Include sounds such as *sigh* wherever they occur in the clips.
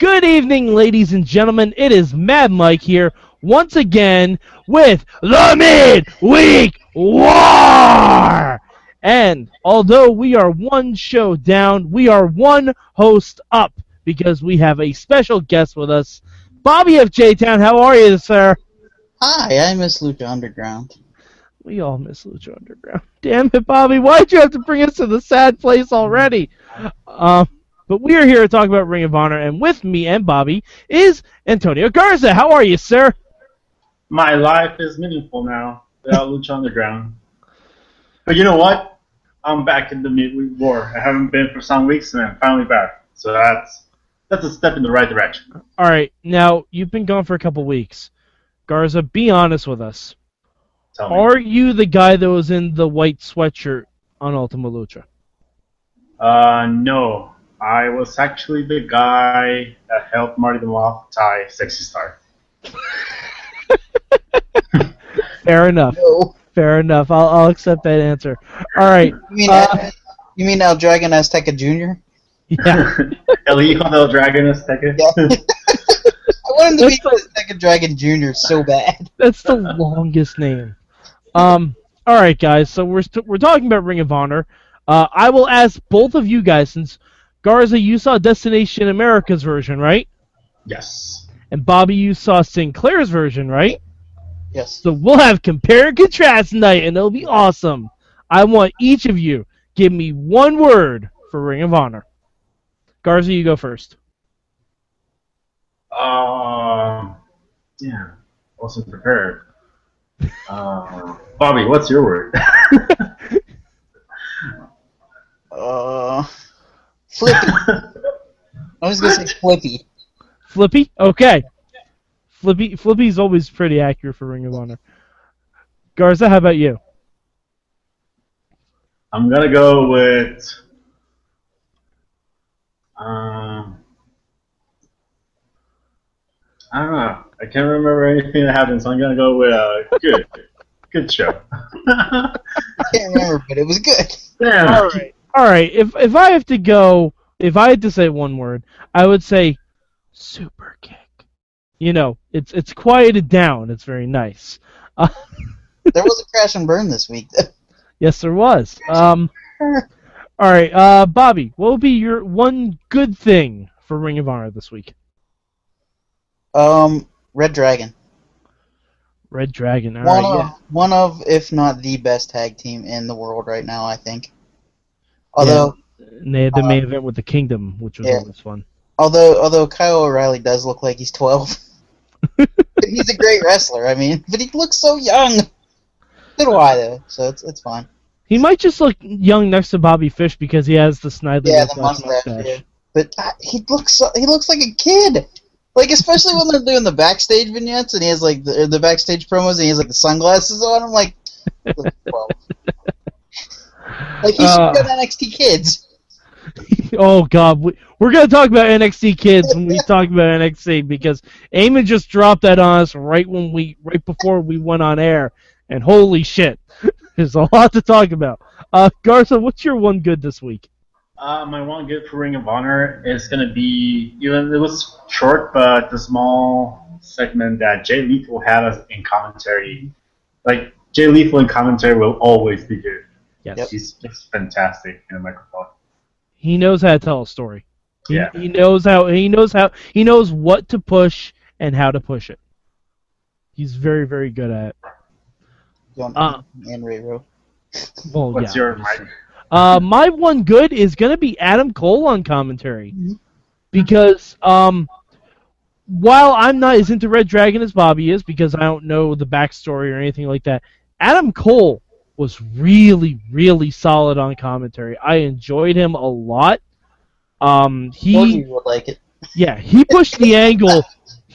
Good evening, ladies and gentlemen. It is Mad Mike here once again with the Midweek War. And although we are one show down, we are one host up because we have a special guest with us. Bobby of J Town, how are you, sir? Hi, I miss Lucha Underground. We all miss Lucha Underground. Damn it, Bobby! Why'd you have to bring us to the sad place already? Um, but we are here to talk about Ring of Honor, and with me and Bobby is Antonio Garza. How are you, sir? My life is meaningful now without Lucha Underground. But you know what? I'm back in the midweek war. I haven't been for some weeks, and I'm finally back. So that's that's a step in the right direction. All right, now you've been gone for a couple weeks. Garza, be honest with us. Tell me. Are you the guy that was in the white sweatshirt on Ultima Lucha? Uh, no. I was actually the guy that helped Marty the Moth tie Sexy Star. *laughs* Fair enough. No. Fair enough. I'll, I'll accept that answer. All right. You mean Uh, you mean El Dragon Azteca Jr.? Yeah. *laughs* El Hijo del Dragon Azteca. Yeah. *laughs* I want him to be That's Azteca Dragon Jr. so bad. That's the longest name. Um. All right, guys. So we're st- we're talking about Ring of Honor. Uh, I will ask both of you guys since Garza, you saw Destination America's version, right? yes. And Bobby, you saw Sinclair's version, right? Yes. So we'll have compare and contrast tonight, and it'll be awesome. I want each of you give me one word for Ring of Honor. Garza, you go first. Um, yeah, wasn't prepared. Uh, Bobby, what's your word? *laughs* Uh, Flippy. *laughs* I was gonna say Flippy. Flippy? Okay. Flippy Flippy's always pretty accurate for Ring of Honor. Garza, how about you? I'm gonna go with. Um, I don't know. I can't remember anything that happened, so I'm gonna go with uh, good, good show. *laughs* I can't remember, but it was good. yeah. All right. All right. If if I have to go, if I had to say one word, I would say super kick. You know, it's it's quieted down. It's very nice. Uh, *laughs* There was a crash and burn this week. *laughs* yes, there was. Um. All right, uh, Bobby, what would be your one good thing for Ring of Honor this week? um, Red Dragon. Red Dragon. All one right. of yeah. one of, if not the best tag team in the world right now, I think. Although And they had the uh, main event with the Kingdom, which was yeah. always fun. although although Kyle O'Reilly does look like he's twelve. *laughs* *laughs* he's a great wrestler, I mean, but he looks so young. Do I though, so it's it's fine. He might just look young next to Bobby Fish because he has the Snidely Yeah, the mustache. Yeah. But uh, he looks so, he looks like a kid. Like especially when they're doing the backstage vignettes and he has like the, the backstage promos and he has like the sunglasses on. I'm like, *laughs* well, like he should Uh. go to NXT Kids. *laughs* Oh God, we, we're gonna talk about NXT kids when we *laughs* talk about NXT because Eamon just dropped that on us right when we right before we went on air, and holy shit, *laughs* there's a lot to talk about. Uh, Garza, what's your one good this week? Uh, my one good for Ring of Honor is gonna be even it was short, but the small segment that Jay Lethal had us in commentary. Like Jay Lethal in commentary will always be good. Yes, He's just fantastic in the microphone. he knows how to tell a story. He, Yeah. he knows how he knows how he knows what to push and how to push it. He's very very good at it. John Uh. and Ray Rowe. Well, What's yeah, your obviously. Mike? Uh, my one good is gonna be Adam Cole on commentary because um, while I'm not as into Red Dragon as Bobby is because I don't know the backstory or anything like that, Adam Cole was really really solid on commentary. I enjoyed him a lot. Um, he would like it. yeah he pushed the angle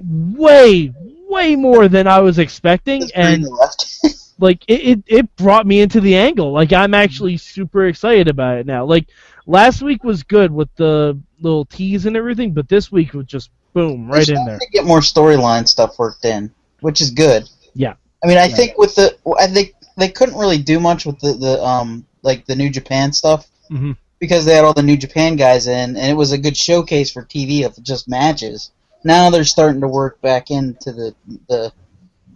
way way more than I was expecting and *laughs* like it, it, it brought me into the angle. Like I'm actually super excited about it now. Like last week was good with the little tease and everything, but this week was just boom right in there. To get more storyline stuff worked in, which is good. Yeah. I mean, I think with the, I think they couldn't really do much with the, the um like the New Japan stuff. hmm because they had all the New Japan guys in, and it was a good showcase for TV of just matches. Now they're starting to work back into the the,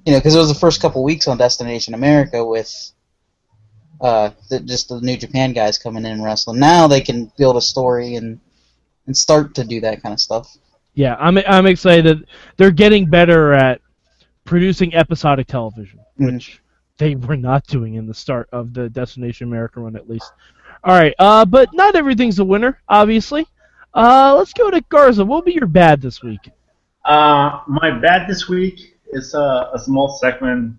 you know, because it was the first couple weeks on Destination America with uh, the, just the New Japan guys coming in and wrestling. Now they can build a story and and start to do that kind of stuff. Yeah, I'm I'm excited they're getting better at producing episodic television, Mhm. which they were not doing in the start of the Destination America run, at least. All right, uh, but not everything's a winner, obviously. Uh, let's go to Garza. What will be your bad this week? Uh, my bad this week is a, a small segment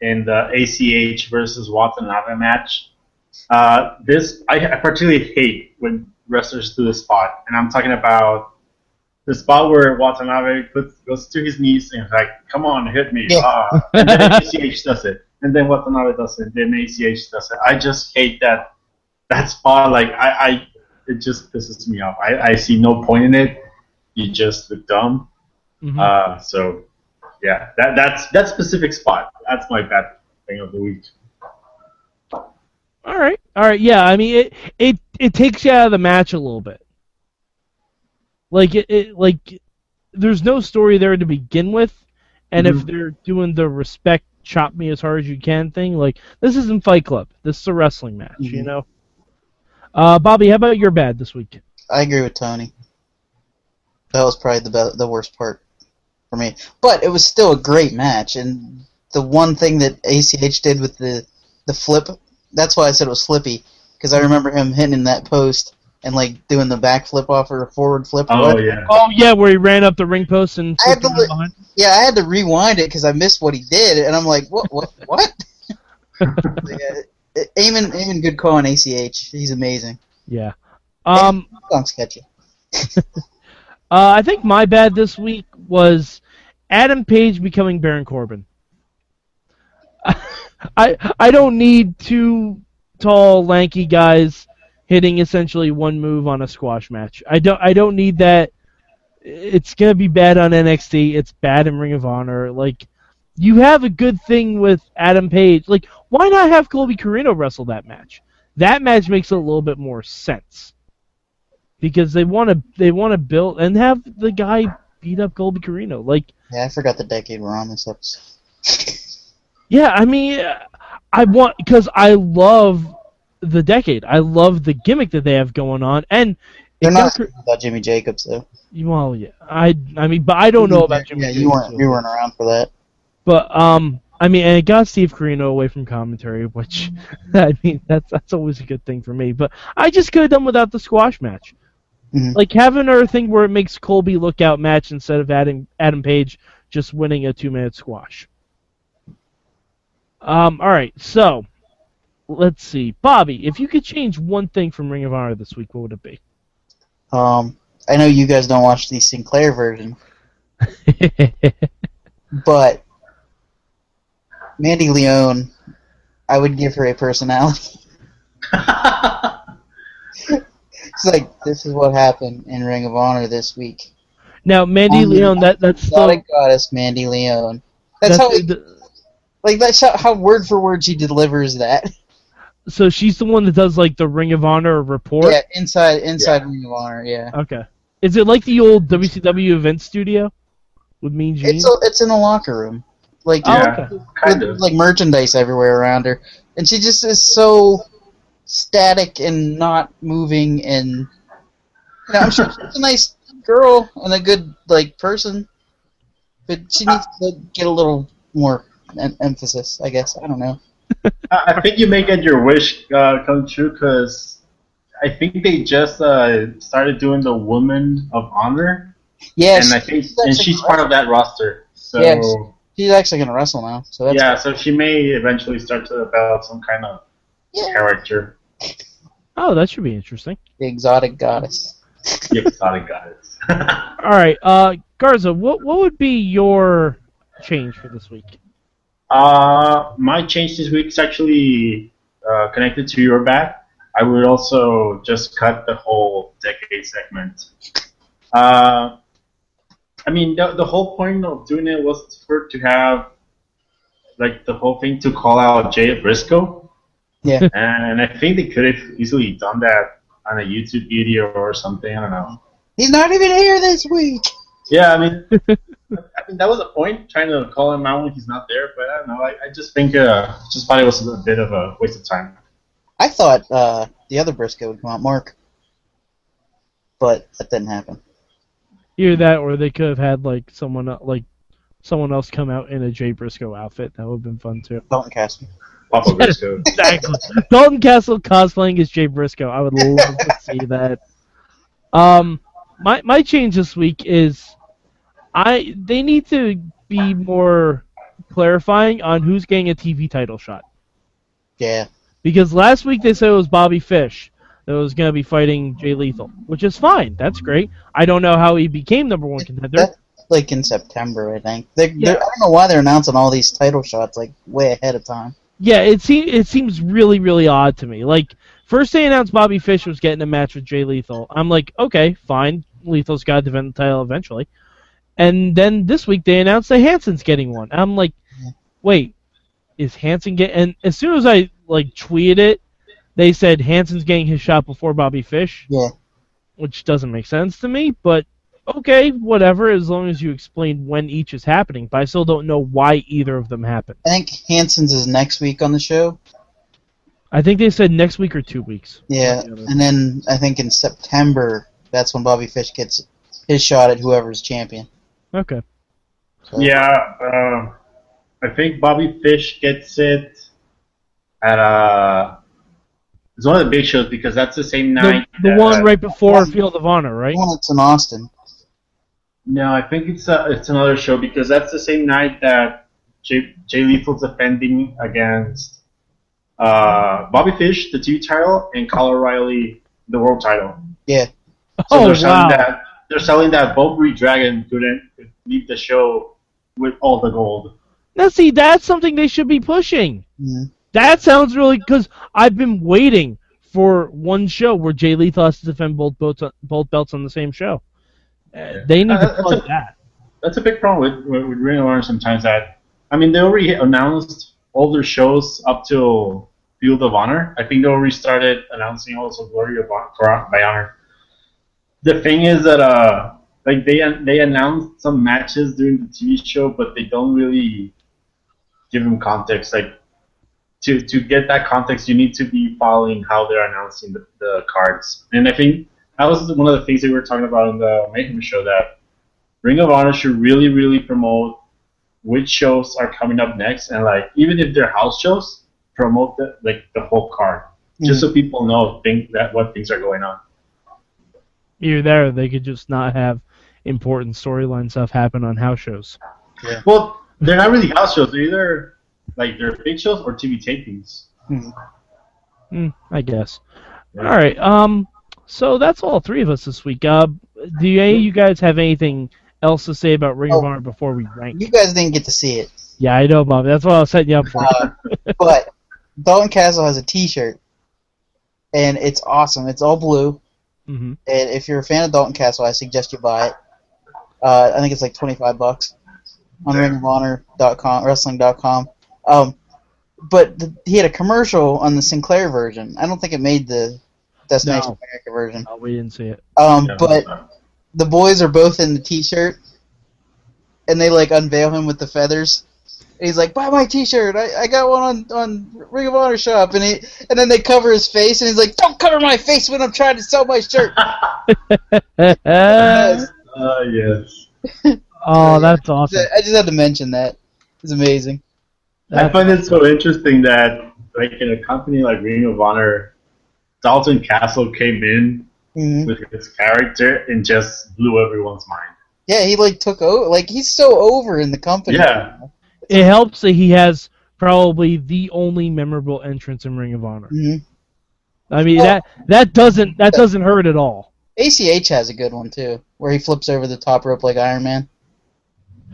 in the ACH versus Watanabe match. Uh, this I, I particularly hate when wrestlers do this spot, and I'm talking about the spot where Watanabe puts, goes to his knees and is like, "Come on, hit me!" Yeah. *laughs* Ah. and then ACH does it, and then Watanabe does it, then ACH does it. I just hate that that spot. Like I, I it just pisses me off. I, I see no point in it. You just look dumb. Mhm. Uh, so yeah, that that's that specific spot. That's my bad thing of the week. All right, all right, yeah. I mean, it it it takes you out of the match a little bit. Like it, it like there's no story there to begin with, and if Mhm. they're doing the respect chop me as hard as you can thing, like this isn't Fight Club. This is a wrestling match, you Mhm. know. Uh, Bobby, how about your bad this week? I agree with Tony. That was probably the be- the worst part for me, but it was still a great match. And the one thing that ACH did with the the flip, that's why I said it was flippy, because I remember him hitting that post and like doing the back flip off or a forward flip. Oh what. yeah. Oh yeah, where he ran up the ring post and I had to li- Yeah, I had to rewind it because I missed what he did, and I'm like, what, what, *laughs* what? *laughs* yeah, Eamon, Eamon, good call on ACH. He's amazing. Yeah. Um, Song's catchy. *laughs* uh, I think my bad this week was Adam Page becoming Baron Corbin. I I don't need two tall, lanky guys hitting essentially one move on a squash match. I don't I don't need that. It's gonna be bad on NXT. It's bad in Ring of Honor. Like you have a good thing with Adam Page. Like why not have Colby Corino wrestle that match? That match makes a little bit more sense because they want to they want to build and have the guy beat up Colby Corino. Like Yeah, I forgot the decade we're on this episode. Yeah, I mean, I want because I love the decade. I love the gimmick that they have going on, and They're not got- about Jimmy Jacobs though. well, yeah. I I mean, but I don't know about Jimmy. Yeah, you Jacobs, weren't you weren't around for that. But um, I mean, and it got Steve Corino away from commentary, which *laughs* I mean, that's that's always a good thing for me. But I just could have done without the squash match. Mhm. Like have another thing where it makes Colby look out match instead of Adam Adam Page just winning a two minute squash. Um, all right, so let's see, Bobby, if you could change one thing from Ring of Honor this week, what would it be? Um, I know you guys don't watch the Sinclair version, *laughs* but Mandy Leone, I would give her a personality. *laughs* It's like this is what happened in Ring of Honor this week. now, Mandy Um, Leon, that that's still Exotic goddess Mandy Leone. That's, that's how the- like that's how, how word for word she delivers that. *laughs* so she's the one that does like the Ring of Honor report. Yeah, inside inside Ring of Honor. Yeah, Okay. Is it like the old WCW event studio with Mean Gene? it's a, it's in the locker room, like Oh, yeah, okay. kind with, of. like merchandise everywhere around her, and she just is so static and not moving. And you know, I'm sure she's a nice girl and a good like person, but she uh, needs to get a little more em- emphasis. I guess I don't know. I I think you may get your wish uh, come true because I think they just uh, started doing the Woman of Honor, Yes, and I think she's and she's part of that roster. So Yes. she's actually gonna wrestle now. So that's yeah, so she may eventually start to develop some kind of yeah. character. oh, that should be interesting. the exotic goddess. *laughs* The exotic goddess. *laughs* All right, uh, Garza, what what would be your change for this week? Uh, my change this week is actually uh, connected to your back. I would also just cut the whole decade segment. Uh, I mean, the, the whole point of doing it was for to have like the whole thing to call out Jay Briscoe, Yeah. *laughs* and I think they could have easily done that on a YouTube video or something. I don't know. He's not even here this week. Yeah, I mean, *laughs* I mean that was a point trying to call him out when he's not there, but I don't know. I, I just think uh, just thought it was a bit of a waste of time. I thought uh, the other Briscoe would come out, Mark, but that didn't happen. Either that, or they could have had like someone like someone else come out in a Jay Briscoe outfit. That would have been fun too. Dalton Castle. Papa *laughs* Briscoe. Exactly. Dalton Castle cosplaying as Jay Briscoe. I would love to see that. Um, my my change this week is, I they need to be more clarifying on who's getting a TV title shot. Yeah. Because last week they said it was Bobby Fish that was going to be fighting Jay Lethal, which is fine. That's great. I don't know how he became number one contender. That's like in September, I think. They're, Yeah. they're, I don't know why they're announcing all these title shots like way ahead of time. Yeah, it seems it seems really really odd to me. Like first they announced Bobby Fish was getting a match with Jay Lethal. I'm like, okay, fine. Lethal's got to defend the title eventually. And then this week they announced that Hanson's getting one. I'm like, wait, is Hanson get? And as soon as I like tweeted it, they said Hanson's getting his shot before Bobby Fish, Yeah. which doesn't make sense to me. But okay, whatever. As long as you explain when each is happening, but I still don't know why either of them happened. I think Hanson's is next week on the show. I think they said next week or two weeks. Yeah. One or the other. And then I think in September, that's when Bobby Fish gets his shot at whoever's champion. Okay. So, Yeah, uh, I think Bobby Fish gets it at uh It's one of the big shows because that's the same night. the that- one right before one- Field of Honor, right? The one that's in Austin. No, I think it's uh, it's another show because that's the same night that Jay, Jay Lethal's defending against uh, Bobby Fish, the TV title, and Kyle O'Reilly, the world title. Yeah. So oh they're selling wow! that they're selling that Valkyrie Dragon couldn't could leave the show with all the gold. Now see, that's something they should be pushing. Mhm. That sounds really because I've been waiting for one show where Jay Lethal has to defend both both, both belts on the same show. Uh, they need Uh, to that's plug a- that. That's a big problem with, with, with Ring of Honor sometimes. That I mean, they already announced all their shows up till Field of Honor. I think they already started announcing also Glory of Hon- by Honor. The thing is that uh, like they they announced some matches during the TV show, but they don't really give them context. Like to to get that context, you need to be following how they're announcing the, the cards. And I think that was one of the things that we were talking about in the Mayhem show that Ring of Honor should really, really promote which shows are coming up next, and like even if they're house shows, promote the like the whole card, just mm. so people know think that what things are going on. Either that, or they could just not have important storyline stuff happen on house shows. Well, they're not really house shows; they're either like they're big shows or TV tapings. Mhm. Hmm, I guess. All right. Um. So that's all three of us this week. Uh, do any of you guys have anything else to say about Ring of Oh. Honor before we rank? You guys didn't get to see it, Yeah, I know, Bob. That's what I was setting you up for. uh, *laughs* but Dalton Castle has a T-shirt, and it's awesome. It's all blue, hmm and if you're a fan of Dalton Castle, I suggest you buy it. Uh, I think it's like 25 bucks on ringofhonor.com, wrestling.com. Um, but the, he had a commercial on the Sinclair version. I don't think it made the Destination No. America version. Oh, we didn't see it. Um, Yeah. but the boys are both in the T-shirt, and they like unveil him with the feathers. And he's like, "Buy my T-shirt! I, I got one on on Ring of Honor shop." And he and then they cover his face, and he's like, "Don't cover my face when I'm trying to sell my shirt." *laughs* Yes. Uh, yes. *laughs* oh, that's awesome. I just had to mention that. It's amazing. I find it so interesting that like in a company like Ring of Honor, Dalton Castle came in hmm with his character and just blew everyone's mind. Yeah, he like took over. Like he's so over in the company. Yeah. It helps that he has probably the only memorable entrance in Ring of Honor. hmm I mean Well- that that doesn't that doesn't hurt at all. ACH has a good one too, where he flips over the top rope like Iron Man.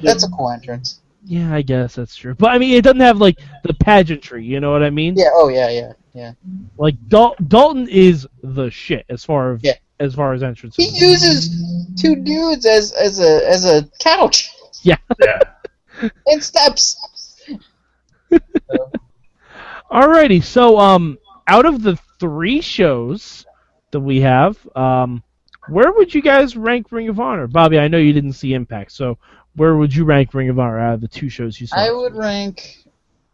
That's a cool entrance. Yeah, I guess that's true. But I mean, it doesn't have like the pageantry. You know what I mean? Yeah. Oh yeah. Yeah. Yeah. Like Dal- Dalton is the shit as far as Yeah. as far as He entrances. uses two dudes as as a as a couch Yeah. and steps. *laughs* Alrighty, so um, out of the three shows that we have. Um, where would you guys rank Ring of Honor, Bobby? I know you didn't see Impact, so where would you rank Ring of Honor out of the two shows you saw? I would rank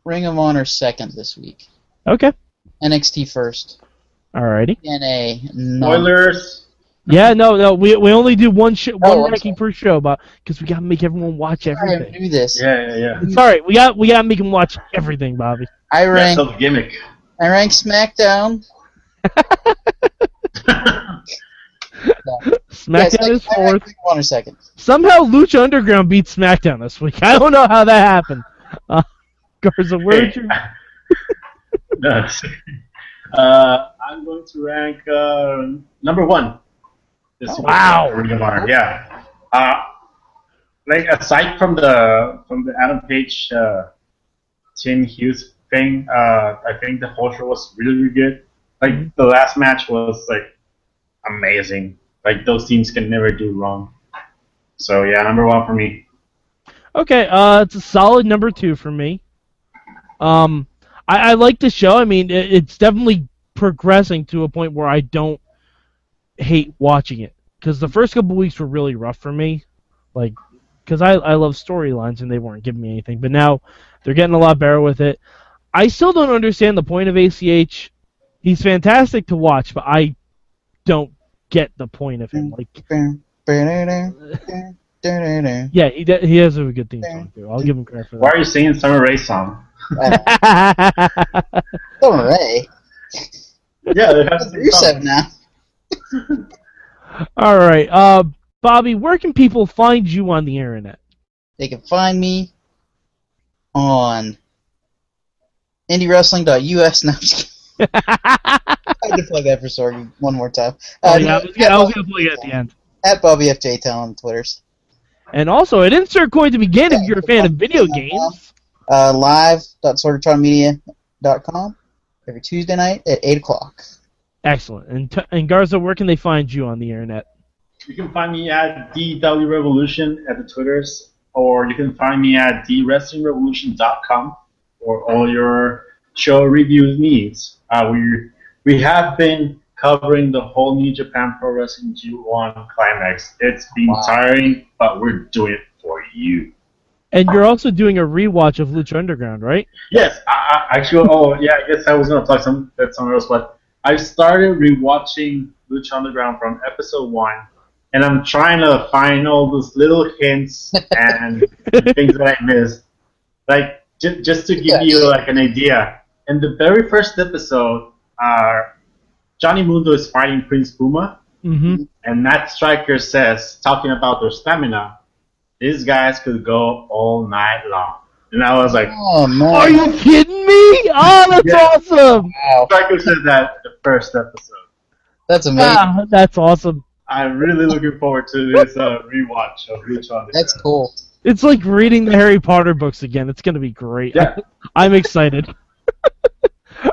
Ring of Honor second this week. Okay. NXT first. Alrighty. TNA. No. Spoilers. Yeah, no, no. We, we only do one sh- oh, one Oh, I'm ranking per show, but because we gotta make everyone watch I everything. knew this. Yeah, yeah, yeah. It's alright. We got we gotta make them watch everything, Bobby. I rank. the gimmick. I rank SmackDown. *laughs* SmackDown Yeah, is fourth. Ring of Honor second. Somehow Lucha Underground beat SmackDown this week. I don't know how that happened. Uh, Garza, where would you? *laughs* No, uh, I'm going to rank uh, number one. This week. Wow. Ring of Honor. Yeah. Uh, like aside from the from the Adam Page, uh, Tim Hughes thing, uh, I think the whole show was really, really good. Like the last match was like amazing. Like those teams can never do wrong. So yeah, number one for me. Okay, uh, it's a solid number two for me. Um, I, I like the show. I mean, it, it's definitely progressing to a point where I don't hate watching it because the first couple weeks were really rough for me, like because I I love storylines and they weren't giving me anything, but now they're getting a lot better with it. I still don't understand the point of ACH. He's fantastic to watch, but I don't get the point of him. Like, *laughs* yeah, he de- he has a good theme song too. I'll give him credit for Why are you singing Summer Rae song? *laughs* Don't Ray. Yeah, they have some Rusev now. *laughs* All right, uh, Bobby, where can people find you on the internet? They can find me on IndieWrestling.us. No, I'm just kidding. I had to plug that for Sorg one more time. Oh, Uh, yeah, I was gonna, I was gonna play it at the end. At Bobby FJ Town on Twitters. And also, an insert coin to begin if you're a fan of video games. Uh, live.sorgatronmedia.com every Tuesday night at 8 o'clock. Excellent. And t- and Garza, where can they find you on the internet? You can find me at DW Revolution at the Twitters, or you can find me at TheWrestlingRevolution.com for all your show review needs. Uh, we we have been covering the whole New Japan Pro Wrestling G1 Climax. It's been Wow. tiring, but we're doing it for you. And you're also doing a rewatch of Lucha Underground, right? Yes, I, I, actually, oh yeah, I guess I was gonna plug some that somewhere else, but I started rewatching Lucha Underground from episode one, and I'm trying to find all those little hints and *laughs* things that I missed. Like j- just to give Yes. you like an idea, in the very first episode, uh, Johnny Mundo is fighting Prince Puma, Mm-hmm. and Matt Striker says, talking about their stamina, these guys could go all night long. And I was like, Oh, man. Are you kidding me? Oh, that's Yeah. awesome! Wow. Striker said that the first episode. That's amazing. Ah, that's awesome. I'm really looking forward to this uh, rewatch of Lucha Underground. That's cool. It's like reading the Harry Potter books again. It's gonna be great. Yeah. *laughs* I'm excited.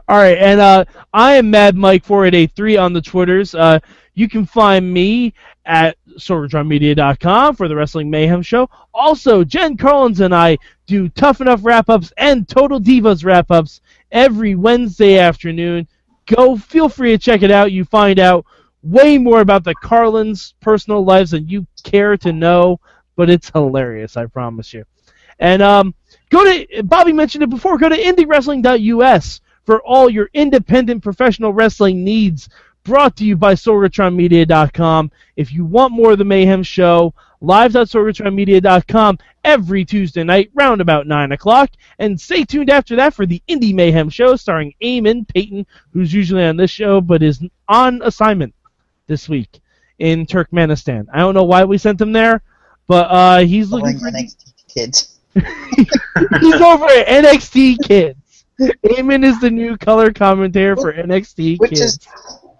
All right, and uh, I am Mad Mike 4883 on the Twitters. Uh, you can find me at SorgatronMedia.com for the Wrestling Mayhem Show. Also, Jen Carlins and I do Tough Enough wrap ups and Total Divas wrap ups every Wednesday afternoon. Go, feel free to check it out. You find out way more about the Carlins' personal lives than you care to know, but it's hilarious, I promise you. And um, go to Bobby mentioned it before. Go to IndieWrestling.us for all your independent professional wrestling needs. Brought to you by SorgatronMedia.com. If you want more of the Mayhem Show, live.sorgatronmedia.com every Tuesday night, round about 9 o'clock. And stay tuned after that for the Indie Mayhem Show starring Eamon Peyton, who's usually on this show but is on assignment this week in Turkmenistan. I don't know why we sent him there, but uh, he's looking for NXT kids. *laughs* He's over at NXT Kids. *laughs* Eamon is the new color commentator for NXT Which Kids. is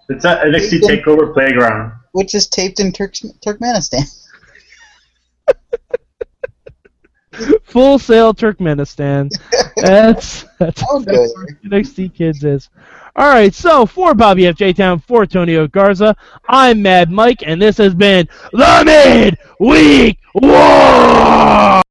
It's an NXT Takeover Playground. which is taped in Turk- Turkmenistan. *laughs* Full Sail Turkmenistan. *laughs* That's that's I'll what. NXT Kids is. All right, so for Bobby FJ Town, for Tonio Garza, I'm Mad Mike, and this has been the Mid Week War.